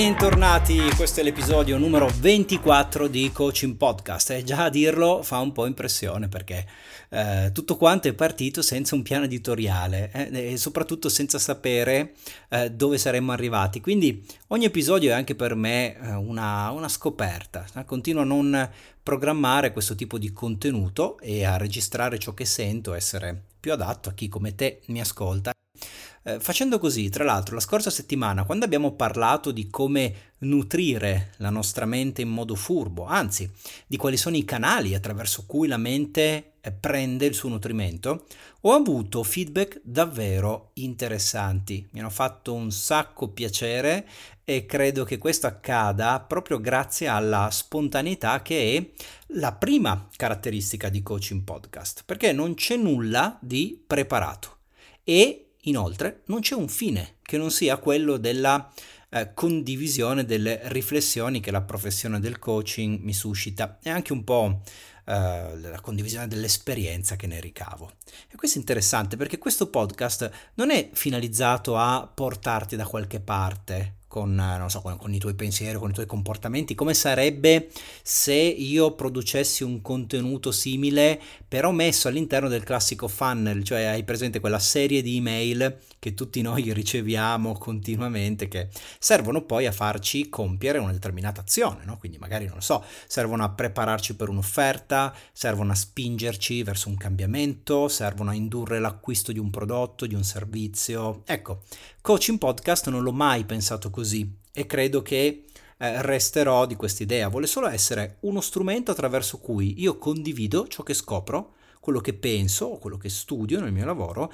Bentornati, questo è l'episodio numero 24 di Coaching Podcast e già a dirlo fa un po' impressione perché eh, tutto quanto è partito senza un piano editoriale eh, e soprattutto senza sapere eh, dove saremmo arrivati. Quindi ogni episodio è anche per me eh, una, una, scoperta. Eh. Continuo a non programmare questo tipo di contenuto e a registrare ciò che sento, essere più adatto a chi come te mi ascolta. Eh, facendo così, tra l'altro, la scorsa settimana, quando abbiamo parlato di come nutrire la nostra mente in modo furbo, anzi, di quali sono i canali attraverso cui la mente eh, prende il suo nutrimento, ho avuto feedback davvero interessanti. Mi hanno fatto un sacco piacere e credo che questo accada proprio grazie alla spontaneità che è la prima caratteristica di Coaching Podcast, perché non c'è nulla di preparato e Inoltre non c'è un fine che non sia quello della eh, condivisione delle riflessioni che la professione del coaching mi suscita e anche un po' eh, la condivisione dell'esperienza che ne ricavo. E questo è interessante perché questo podcast non è finalizzato a portarti da qualche parte, con, so, con, con, i tuoi pensieri, con i tuoi comportamenti, come sarebbe se io producessi un contenuto simile, però messo all'interno del classico funnel, cioè hai presente quella serie di email che tutti noi riceviamo continuamente, che servono poi a farci compiere una determinata azione, no? quindi magari non lo so, servono a prepararci per un'offerta, servono a spingerci verso un cambiamento, servono a indurre l'acquisto di un prodotto, di un servizio. Ecco, coaching podcast non l'ho mai pensato così e credo che eh, resterò di questa idea. Vuole solo essere uno strumento attraverso cui io condivido ciò che scopro, quello che penso, quello che studio nel mio lavoro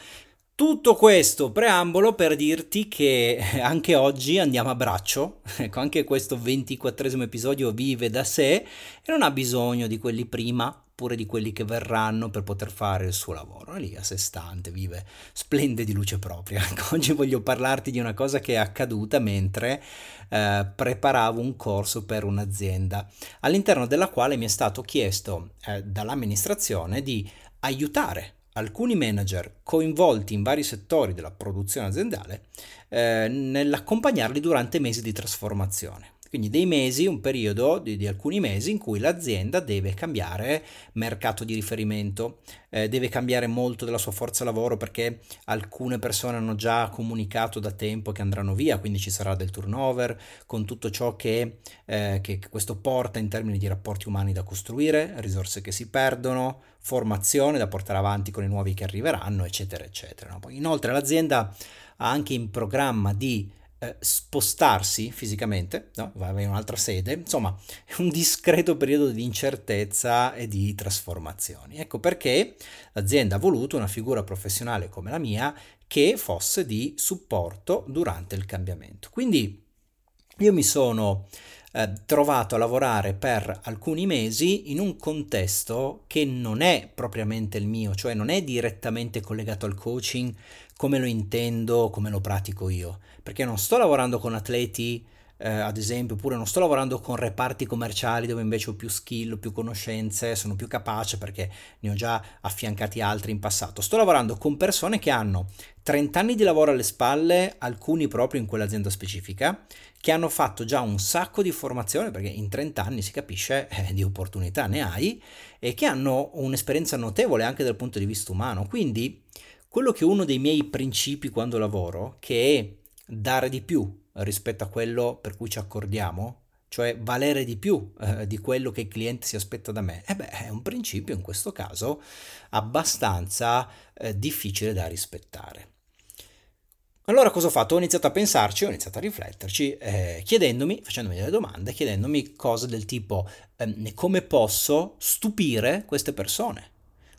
tutto questo preambolo per dirti che anche oggi andiamo a braccio, ecco, anche questo 24 episodio vive da sé e non ha bisogno di quelli prima oppure di quelli che verranno per poter fare il suo lavoro. È lì a sé stante, vive, splende di luce propria. Ecco, oggi voglio parlarti di una cosa che è accaduta mentre eh, preparavo un corso per un'azienda, all'interno della quale mi è stato chiesto eh, dall'amministrazione di aiutare alcuni manager coinvolti in vari settori della produzione aziendale eh, nell'accompagnarli durante mesi di trasformazione. Quindi dei mesi, un periodo di, di, alcuni mesi in cui l'azienda deve cambiare mercato di riferimento, eh, deve cambiare molto della sua forza lavoro perché alcune persone hanno già comunicato da tempo che andranno via, quindi ci sarà del turnover, con tutto ciò che, eh, che questo porta in termini di rapporti umani da costruire, risorse che si perdono, formazione da portare avanti con i nuovi che arriveranno, eccetera, eccetera. Inoltre l'azienda ha anche in programma di eh, spostarsi fisicamente, no? va in un'altra sede, insomma è un discreto periodo di incertezza e di trasformazioni. Ecco perché l'azienda ha voluto una figura professionale come la mia che fosse di supporto durante il cambiamento. Quindi io mi sono eh, trovato a lavorare per alcuni mesi in un contesto che non è propriamente il mio, cioè non è direttamente collegato al coaching come lo intendo, come lo pratico io, perché non sto lavorando con atleti eh, ad esempio, oppure non sto lavorando con reparti commerciali dove invece ho più skill, più conoscenze, sono più capace perché ne ho già affiancati altri in passato. Sto lavorando con persone che hanno 30 anni di lavoro alle spalle, alcuni proprio in quell'azienda specifica, che hanno fatto già un sacco di formazione, perché in 30 anni si capisce eh, di opportunità ne hai, e che hanno un'esperienza notevole anche dal punto di vista umano. Quindi quello che è uno dei miei principi quando lavoro, che è dare di più rispetto a quello per cui ci accordiamo, cioè valere di più eh, di quello che il cliente si aspetta da me, e beh, è un principio in questo caso abbastanza eh, difficile da rispettare. Allora cosa ho fatto? Ho iniziato a pensarci, ho iniziato a rifletterci, eh, chiedendomi, facendomi delle domande, chiedendomi cose del tipo eh, come posso stupire queste persone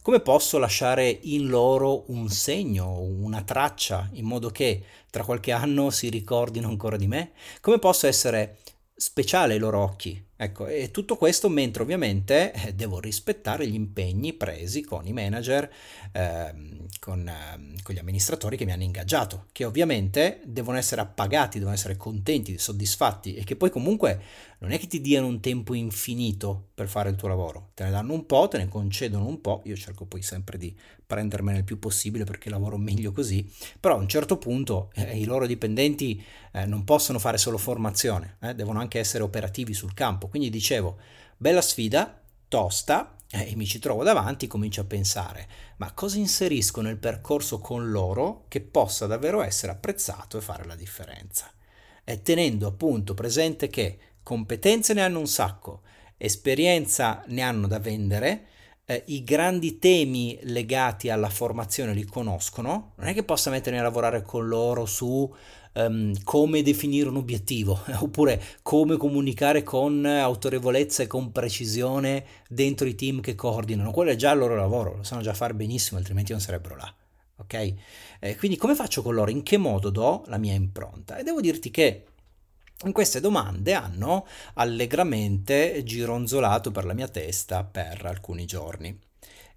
come posso lasciare in loro un segno, una traccia, in modo che tra qualche anno si ricordino ancora di me? Come posso essere speciale ai loro occhi? Ecco, e tutto questo mentre ovviamente eh, devo rispettare gli impegni presi con i manager, ehm, con, ehm, con, gli amministratori che mi hanno ingaggiato, che ovviamente devono essere appagati, devono essere contenti, soddisfatti e che poi comunque non è che ti diano un tempo infinito per fare il tuo lavoro, te ne danno un po', te ne concedono un po', io cerco poi sempre di prendermene il più possibile perché lavoro meglio così, però a un certo punto eh, i loro dipendenti eh, non possono fare solo formazione, eh, devono anche essere operativi sul campo, quindi dicevo, bella sfida, tosta, eh, e mi ci trovo davanti, comincio a pensare, ma cosa inserisco nel percorso con loro che possa davvero essere apprezzato e fare la differenza? E tenendo appunto presente che competenze ne hanno un sacco, esperienza ne hanno da vendere, eh, i grandi temi legati alla formazione li conoscono, non è che possa mettermi a lavorare con loro su um, come definire un obiettivo oppure come comunicare con autorevolezza e con precisione dentro i team che coordinano, quello è già il loro lavoro, lo sanno già fare benissimo, altrimenti non sarebbero là. Ok? Eh, quindi come faccio con loro? In che modo do la mia impronta? E devo dirti che queste domande hanno allegramente gironzolato per la mia testa per alcuni giorni.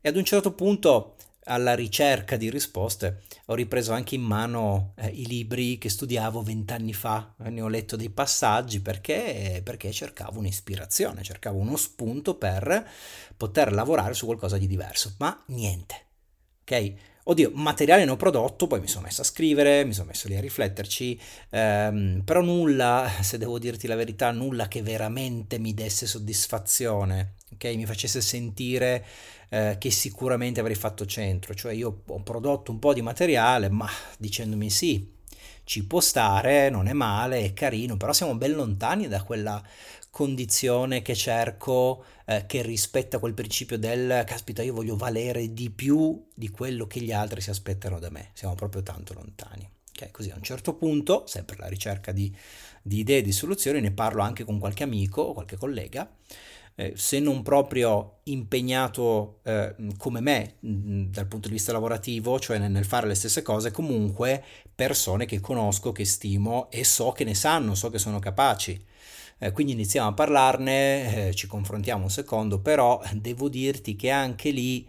E ad un certo punto, alla ricerca di risposte, ho ripreso anche in mano eh, i libri che studiavo vent'anni fa. Ne ho letto dei passaggi perché, perché cercavo un'ispirazione, cercavo uno spunto per poter lavorare su qualcosa di diverso. Ma niente. Ok? Oddio, materiale ne ho prodotto, poi mi sono messo a scrivere, mi sono messo lì a rifletterci, ehm, però nulla, se devo dirti la verità, nulla che veramente mi desse soddisfazione, ok? Mi facesse sentire eh, che sicuramente avrei fatto centro, cioè io ho prodotto un po' di materiale, ma dicendomi sì, ci può stare, non è male, è carino, però siamo ben lontani da quella condizione che cerco, eh, che rispetta quel principio del caspita, io voglio valere di più di quello che gli altri si aspettano da me. Siamo proprio tanto lontani. Okay, così a un certo punto, sempre alla ricerca di, di idee, di soluzioni, ne parlo anche con qualche amico o qualche collega. Eh, se non proprio impegnato eh, come me mh, dal punto di vista lavorativo, cioè nel, nel, fare le stesse cose, comunque persone che conosco, che stimo e so che ne sanno, so che sono capaci. Eh, quindi iniziamo a parlarne, eh, ci confrontiamo un secondo, però devo dirti che anche lì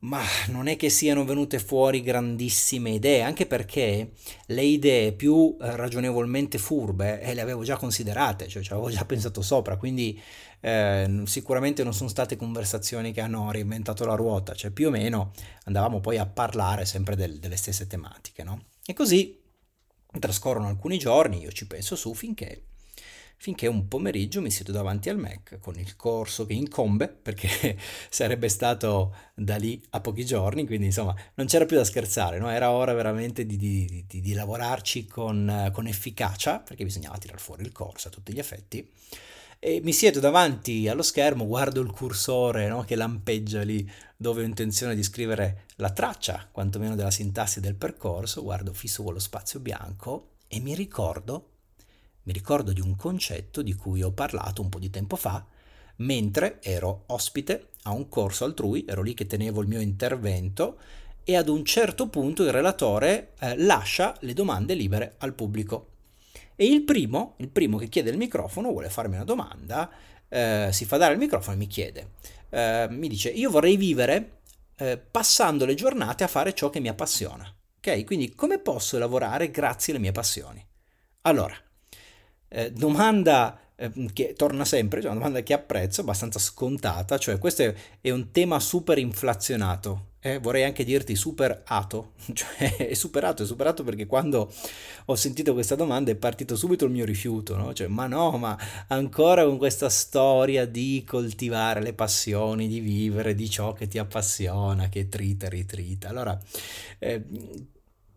ma non è che siano venute fuori grandissime idee, anche perché le idee più ragionevolmente furbe eh, le avevo già considerate, cioè ci avevo già pensato sopra, quindi eh, sicuramente non sono state conversazioni che hanno reinventato la ruota, cioè più o meno andavamo poi a parlare sempre del, delle stesse tematiche, no? E così trascorrono alcuni giorni, io ci penso su finché finché un pomeriggio mi siedo davanti al Mac con il corso che incombe, perché sarebbe stato da lì a pochi giorni, quindi insomma non c'era più da scherzare, no? era ora veramente di, di, di, di lavorarci con, con efficacia, perché bisognava tirare fuori il corso a tutti gli effetti. E mi siedo davanti allo schermo, guardo il cursore no? che lampeggia lì dove ho intenzione di scrivere la traccia, quantomeno della sintassi del percorso, guardo fisso quello spazio bianco e mi ricordo mi ricordo di un concetto di cui ho parlato un po' di tempo fa, mentre ero ospite a un corso altrui, ero lì che tenevo il mio intervento e ad un certo punto il relatore eh, lascia le domande libere al pubblico. E il primo, il primo che chiede il microfono, vuole farmi una domanda, eh, si fa dare il microfono e mi chiede, eh, mi dice, io vorrei vivere eh, passando le giornate a fare ciò che mi appassiona. Ok? Quindi come posso lavorare grazie alle mie passioni? Allora, eh, domanda eh, che torna sempre, cioè una domanda che apprezzo, abbastanza scontata, cioè questo è, è un tema super inflazionato, eh, vorrei anche dirti super ato, cioè è superato, è superato perché quando ho sentito questa domanda è partito subito il mio rifiuto, no? Cioè, ma no, ma ancora con questa storia di coltivare le passioni, di vivere di ciò che ti appassiona, che trita ritrita. Allora, eh,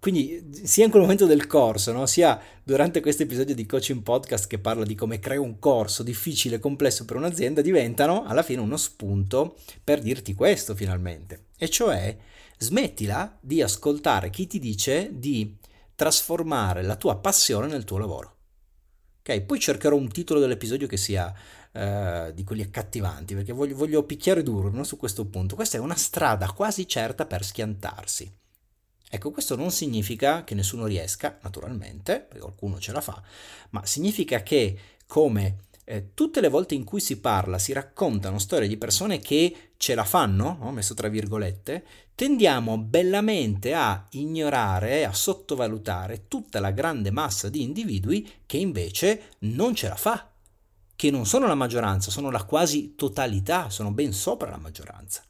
quindi sia in quel momento del corso, no? sia durante questo episodio di Coaching Podcast che parla di come creo un corso difficile e complesso per un'azienda, diventano alla fine uno spunto per dirti questo finalmente. E cioè smettila di ascoltare chi ti dice di trasformare la tua passione nel tuo lavoro. Ok, poi cercherò un titolo dell'episodio che sia uh, di quelli accattivanti, perché voglio, voglio picchiare duro no? su questo punto. Questa è una strada quasi certa per schiantarsi. Ecco, questo non significa che nessuno riesca, naturalmente, perché qualcuno ce la fa, ma significa che come eh, tutte le volte in cui si parla, si raccontano storie di persone che ce la fanno, ho messo tra virgolette, tendiamo bellamente a ignorare, a sottovalutare tutta la grande massa di individui che invece non ce la fa, che non sono la maggioranza, sono la quasi totalità, sono ben sopra la maggioranza.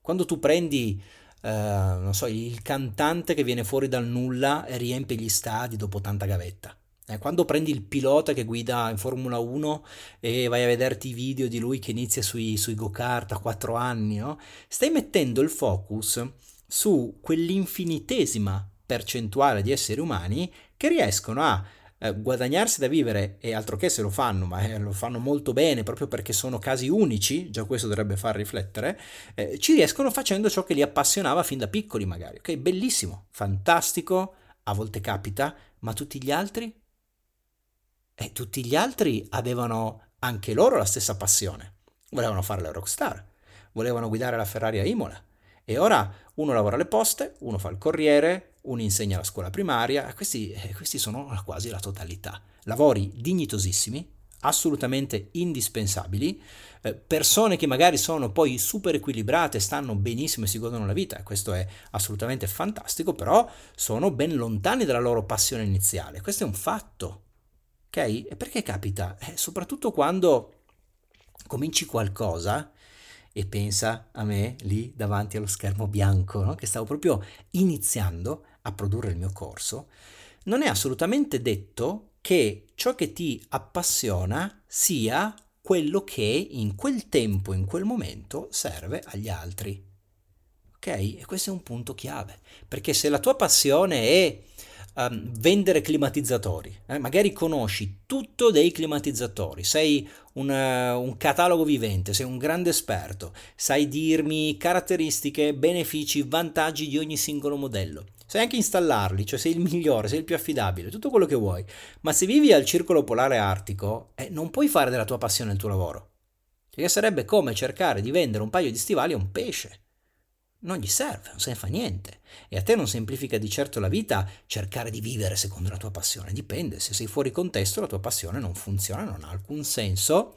Quando tu prendi eh, non so, il cantante che viene fuori dal nulla e riempie gli stadi dopo tanta gavetta. Eh, quando prendi il pilota che guida in Formula 1 e vai a vederti i video di lui che inizia sui, sui go-kart a 4 anni, no? stai mettendo il focus su quell'infinitesima percentuale di esseri umani che riescono a eh, guadagnarsi da vivere e altro che se lo fanno, ma eh, lo fanno molto bene proprio perché sono casi unici, già questo dovrebbe far riflettere, eh, ci riescono facendo ciò che li appassionava fin da piccoli magari. Ok, bellissimo, fantastico, a volte capita, ma tutti gli altri? E tutti gli altri avevano anche loro la stessa passione. Volevano fare la rockstar, volevano guidare la Ferrari a Imola. E ora uno lavora alle poste, uno fa il corriere, uno insegna alla scuola primaria, questi, eh, questi sono quasi la totalità. Lavori dignitosissimi, assolutamente indispensabili, eh, persone che magari sono poi super equilibrate, stanno benissimo e si godono la vita, questo è assolutamente fantastico, però sono ben lontani dalla loro passione iniziale, questo è un fatto, ok? E perché capita? Eh, soprattutto quando cominci qualcosa e pensa a me lì davanti allo schermo bianco, no? che stavo proprio iniziando a produrre il mio corso, non è assolutamente detto che ciò che ti appassiona sia quello che in quel tempo, in quel momento serve agli altri. Ok? E questo è un punto chiave, perché se la tua passione è um, vendere climatizzatori. Eh? Magari conosci tutto dei climatizzatori, sei un, uh, un, catalogo vivente, sei un grande esperto, sai dirmi caratteristiche, benefici, vantaggi di ogni singolo modello. Sai anche installarli, cioè sei il migliore, sei il più affidabile, tutto quello che vuoi. Ma se vivi al circolo polare artico, eh, non puoi fare della tua passione il tuo lavoro. Perché sarebbe come cercare di vendere un paio di stivali a un pesce non gli serve, non se ne fa niente. E a te non semplifica di certo la vita cercare di vivere secondo la tua passione. Dipende, se sei fuori contesto la tua passione non funziona, non ha alcun senso.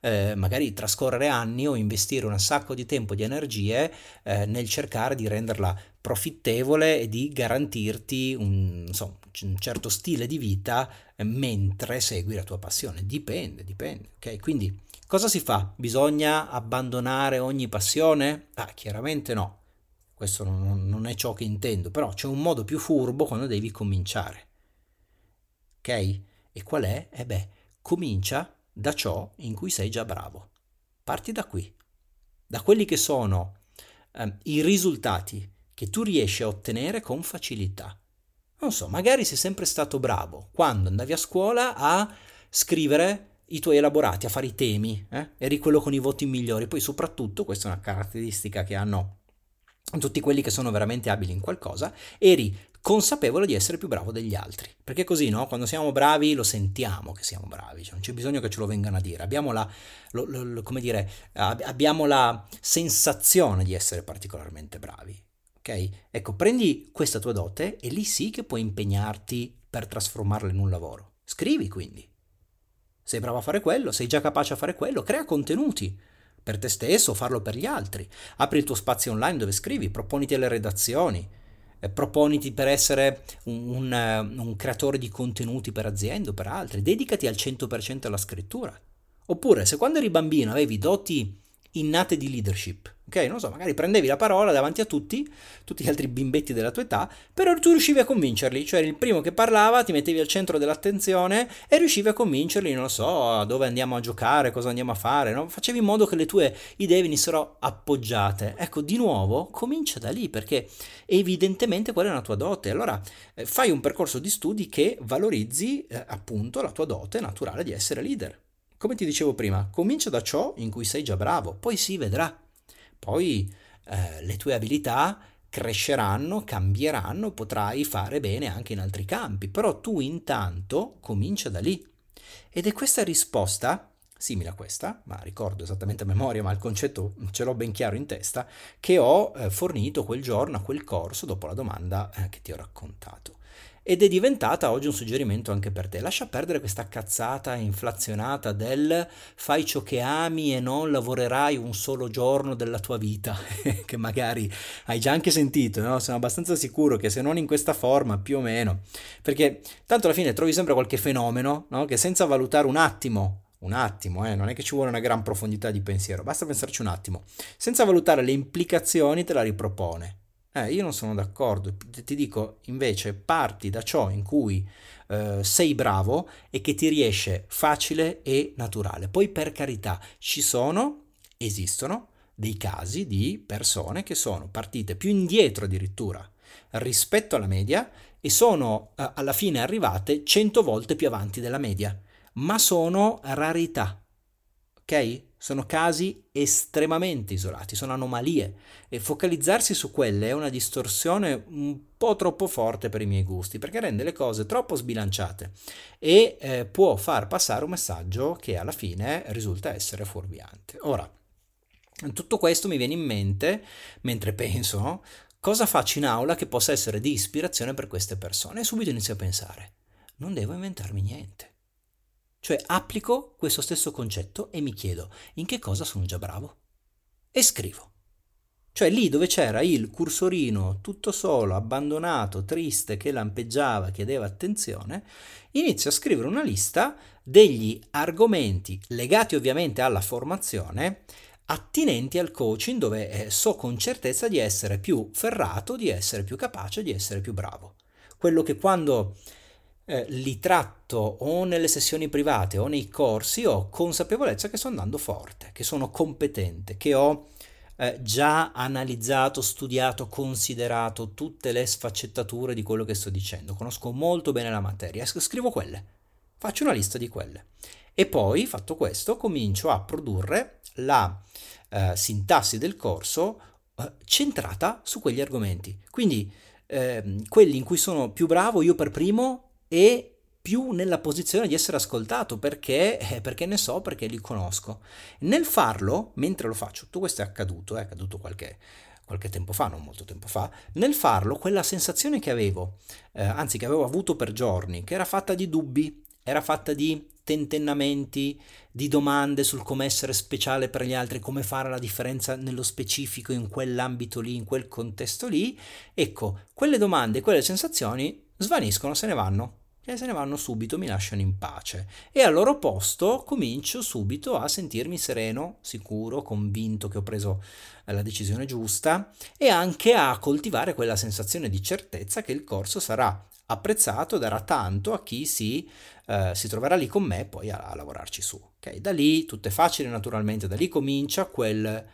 Eh, magari trascorrere anni o investire un sacco di tempo e di energie eh, nel cercare di renderla profittevole e di garantirti un, insomma, un certo stile di vita eh, mentre segui la tua passione. Dipende, dipende. Ok, quindi cosa si fa? Bisogna abbandonare ogni passione? Ah, chiaramente no questo non, non è ciò che intendo, però c'è un modo più furbo quando devi cominciare. Ok? E qual è? Eh beh, comincia da ciò in cui sei già bravo. Parti da qui, da quelli che sono eh, i risultati che tu riesci a ottenere con facilità. Non so, magari sei sempre stato bravo quando andavi a scuola a scrivere i tuoi elaborati, a fare i temi, eh? eri quello con i voti migliori. Poi soprattutto, questa è una caratteristica che hanno tutti quelli che sono veramente abili in qualcosa, eri consapevole di essere più bravo degli altri. Perché così, no? Quando siamo bravi lo sentiamo che siamo bravi, cioè non c'è bisogno che ce lo vengano a dire. Abbiamo la, lo, lo, come dire, abbiamo la sensazione di essere particolarmente bravi. Ok? Ecco, prendi questa tua dote e lì sì che puoi impegnarti per trasformarla in un lavoro. Scrivi quindi. Sei bravo a fare quello, sei già capace a fare quello, crea contenuti per te stesso, farlo per gli altri. Apri il tuo spazio online dove scrivi, proponiti alle redazioni, eh, proponiti per essere un, un, eh, un, creatore di contenuti per aziende o per altri, dedicati al 100% alla scrittura. Oppure, se quando eri bambino avevi doti innate di leadership, ok? Non so, magari prendevi la parola davanti a tutti, tutti gli altri bimbetti della tua età, però tu riuscivi a convincerli, cioè eri il primo che parlava, ti mettevi al centro dell'attenzione e riuscivi a convincerli, non so, dove andiamo a giocare, cosa andiamo a fare, no? Facevi in modo che le tue idee venissero appoggiate. Ecco, di nuovo, comincia da lì, perché evidentemente quella è una tua dote. Allora, eh, fai un percorso di studi che valorizzi eh, appunto la tua dote naturale di essere leader. Come ti dicevo prima, comincia da ciò in cui sei già bravo, poi si vedrà poi eh, le tue abilità cresceranno, cambieranno, potrai fare bene anche in altri campi, però tu intanto comincia da lì. Ed è questa risposta simile a questa, ma ricordo esattamente a memoria, ma il concetto ce l'ho ben chiaro in testa, che ho eh, fornito quel giorno a quel corso dopo la domanda eh, che ti ho raccontato ed è diventata oggi un suggerimento anche per te. Lascia perdere questa cazzata inflazionata del fai ciò che ami e non lavorerai un solo giorno della tua vita, che magari hai già anche sentito, no? Sono abbastanza sicuro che se non in questa forma, più o meno, perché tanto alla fine trovi sempre qualche fenomeno, no? Che senza valutare un attimo un attimo, eh, non è che ci vuole una gran profondità di pensiero, basta pensarci un attimo, senza valutare le implicazioni te la ripropone. Eh, io non sono d'accordo, ti dico invece parti da ciò in cui eh, sei bravo e che ti riesce facile e naturale. Poi per carità ci sono, esistono dei casi di persone che sono partite più indietro addirittura rispetto alla media e sono eh, alla fine arrivate 100 volte più avanti della media, ma sono rarità, ok? Sono casi estremamente isolati, sono anomalie e focalizzarsi su quelle è una distorsione un po' troppo forte per i miei gusti perché rende le cose troppo sbilanciate e eh, può far passare un messaggio che alla fine risulta essere fuorviante. Ora, tutto questo mi viene in mente mentre penso cosa faccio in aula che possa essere di ispirazione per queste persone? E subito inizio a pensare non devo inventarmi niente cioè applico questo stesso concetto e mi chiedo in che cosa sono già bravo. E scrivo. Cioè lì dove c'era il cursorino tutto solo, abbandonato, triste, che lampeggiava, chiedeva attenzione, inizio a scrivere una lista degli argomenti legati ovviamente alla formazione attinenti al coaching dove eh, so con certezza di essere più ferrato, di essere più capace, di essere più bravo. Quello che quando eh, li tratto o nelle sessioni private o nei corsi, ho consapevolezza che sto andando forte, che sono competente, che ho eh, già analizzato, studiato, considerato tutte le sfaccettature di quello che sto dicendo, conosco molto bene la materia, scrivo quelle, faccio una lista di quelle e poi, fatto questo, comincio a produrre la eh, sintassi del corso eh, centrata su quegli argomenti. Quindi ehm, quelli in cui sono più bravo io per primo e più nella posizione di essere ascoltato perché, eh, perché, ne so, perché li conosco. Nel farlo, mentre lo faccio, tutto questo è accaduto, è accaduto qualche, qualche tempo fa, non molto tempo fa, nel farlo quella sensazione che avevo, eh, anzi che avevo avuto per giorni, che era fatta di dubbi, era fatta di tentennamenti, di domande sul come essere speciale per gli altri, come fare la differenza nello specifico in quell'ambito lì, in quel contesto lì, ecco, quelle domande, quelle sensazioni svaniscono, se ne vanno che se ne vanno subito, mi lasciano in pace e al loro posto comincio subito a sentirmi sereno, sicuro, convinto che ho preso eh, la decisione giusta e anche a coltivare quella sensazione di certezza che il corso sarà apprezzato, darà tanto a chi si, eh, si troverà lì con me poi a, a lavorarci su. Okay? Da lì tutto è facile naturalmente, da lì comincia quel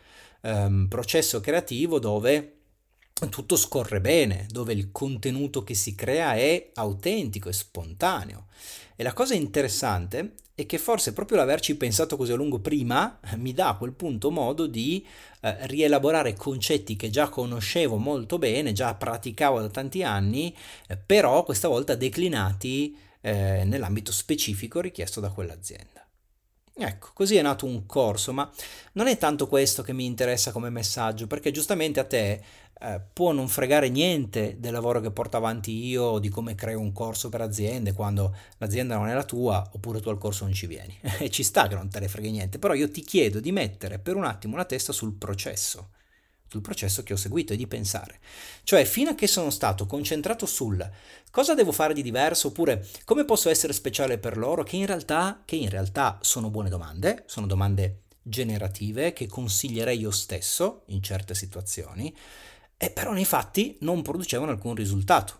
ehm, processo creativo dove tutto scorre bene, dove il contenuto che si crea è autentico e spontaneo. E la cosa interessante è che forse proprio l'averci pensato così a lungo prima mi dà a quel punto modo di eh, rielaborare concetti che già conoscevo molto bene, già praticavo da tanti anni, eh, però questa volta declinati eh, nell'ambito specifico richiesto da quell'azienda. Ecco, così è nato un corso, ma non è tanto questo che mi interessa come messaggio, perché giustamente a te eh, può non fregare niente del lavoro che porto avanti io di come creo un corso per aziende quando l'azienda non è la tua oppure tu al corso non ci vieni. e ci sta che non te ne freghi niente, però io ti chiedo di mettere per un attimo la testa sul processo sul processo che ho seguito e di pensare. Cioè, fino a che sono stato concentrato sul cosa devo fare di diverso oppure come posso essere speciale per loro, che in realtà, che in realtà sono buone domande, sono domande generative che consiglierei io stesso in certe situazioni, e però nei fatti non producevano alcun risultato.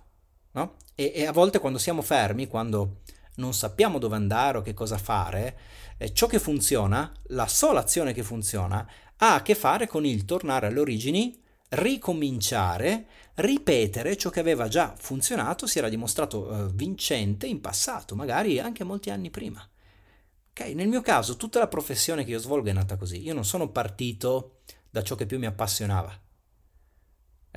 No? E, e, a volte quando siamo fermi, quando non sappiamo dove andare o che cosa fare, eh, ciò che funziona, la sola azione che funziona, ha a che fare con il tornare alle origini, ricominciare, ripetere ciò che aveva già funzionato, si era dimostrato eh, vincente in passato, magari anche molti anni prima. Okay? Nel mio caso tutta la professione che io svolgo è nata così. Io non sono partito da ciò che più mi appassionava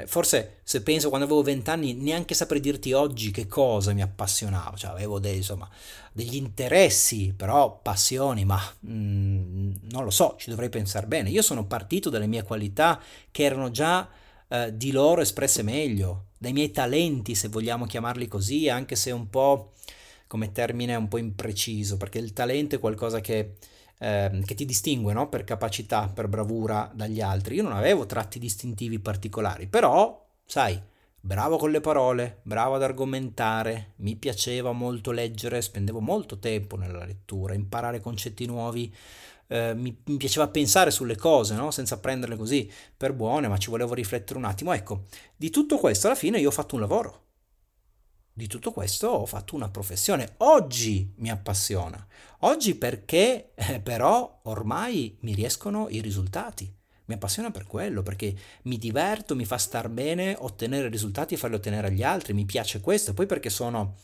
forse se penso quando avevo vent'anni neanche saprei dirti oggi che cosa mi appassionava, cioè avevo dei, insomma, degli interessi, però passioni, ma mm, non lo so, ci dovrei pensare bene. Io sono partito dalle mie qualità che erano già eh, di loro espresse meglio, dai miei talenti, se vogliamo chiamarli così, anche se un po' come termine un po' impreciso, perché il talento è qualcosa che ehm, che ti distingue no? per capacità, per bravura dagli altri. Io non avevo tratti distintivi particolari, però, sai, bravo con le parole, bravo ad argomentare, mi piaceva molto leggere, spendevo molto tempo nella lettura, imparare concetti nuovi. Eh, mi, mi, piaceva pensare sulle cose, no? senza prenderle così per buone, ma ci volevo riflettere un attimo. Ecco, di tutto questo alla fine io ho fatto un lavoro. Di tutto questo ho fatto una professione. Oggi mi appassiona. Oggi perché eh, però ormai mi riescono i risultati. Mi appassiona per quello, perché mi diverto, mi fa star bene ottenere risultati e farli ottenere agli altri. Mi piace questo. Poi perché sono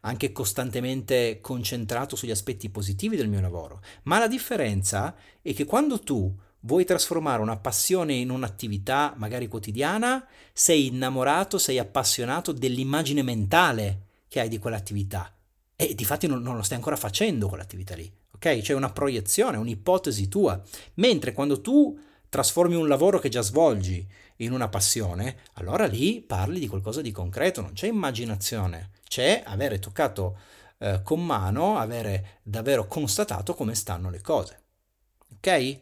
anche costantemente concentrato sugli aspetti positivi del mio lavoro. Ma la differenza è che quando tu vuoi trasformare una passione in un'attività magari quotidiana, sei innamorato, sei appassionato dell'immagine mentale che hai di quell'attività e di fatti non, non lo stai ancora facendo quell'attività lì, ok? C'è una proiezione, un'ipotesi tua, mentre quando tu trasformi un lavoro che già svolgi in una passione, allora lì parli di qualcosa di concreto, non c'è immaginazione, c'è avere toccato eh, con mano, avere davvero constatato come stanno le cose. Ok?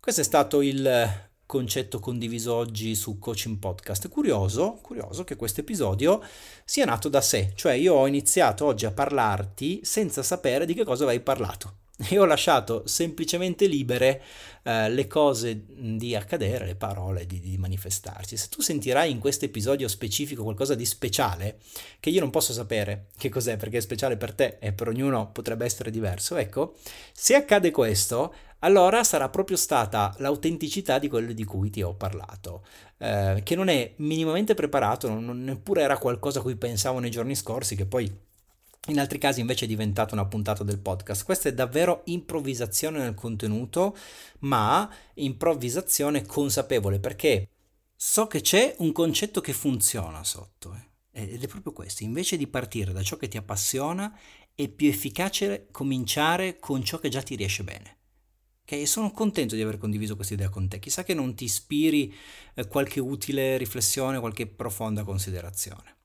Questo è stato il concetto condiviso oggi su Coaching Podcast. Curioso, curioso che questo episodio sia nato da sé, cioè io ho iniziato oggi a parlarti senza sapere di che cosa avevi parlato e ho lasciato semplicemente libere eh, le cose di accadere, le parole di, di, manifestarsi. Se tu sentirai in questo episodio specifico qualcosa di speciale, che io non posso sapere che cos'è perché è speciale per te e per ognuno potrebbe essere diverso, ecco, se accade questo, allora sarà proprio stata l'autenticità di quello di cui ti ho parlato, eh, che non è minimamente preparato, non, neppure era qualcosa a cui pensavo nei giorni scorsi, che poi in altri casi invece è diventata una puntata del podcast. Questa è davvero improvvisazione nel contenuto, ma improvvisazione consapevole perché so che c'è un concetto che funziona sotto. Eh? Ed è proprio questo, invece di partire da ciò che ti appassiona, è più efficace cominciare con ciò che già ti riesce bene. Okay? sono contento di aver condiviso questa idea con te. Chissà che non ti ispiri eh, qualche utile riflessione, qualche profonda considerazione.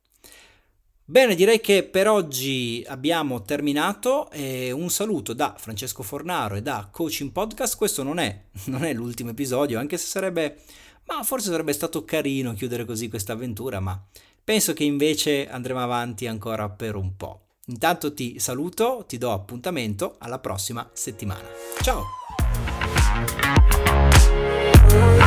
Bene, direi che per oggi abbiamo terminato. E un saluto da Francesco Fornaro e da Coaching Podcast. Questo non è, non è l'ultimo episodio, anche se sarebbe, ma forse sarebbe stato carino chiudere così questa avventura, ma penso che invece andremo avanti ancora per un po'. Intanto ti saluto, ti do appuntamento alla prossima settimana. Ciao! Yeah.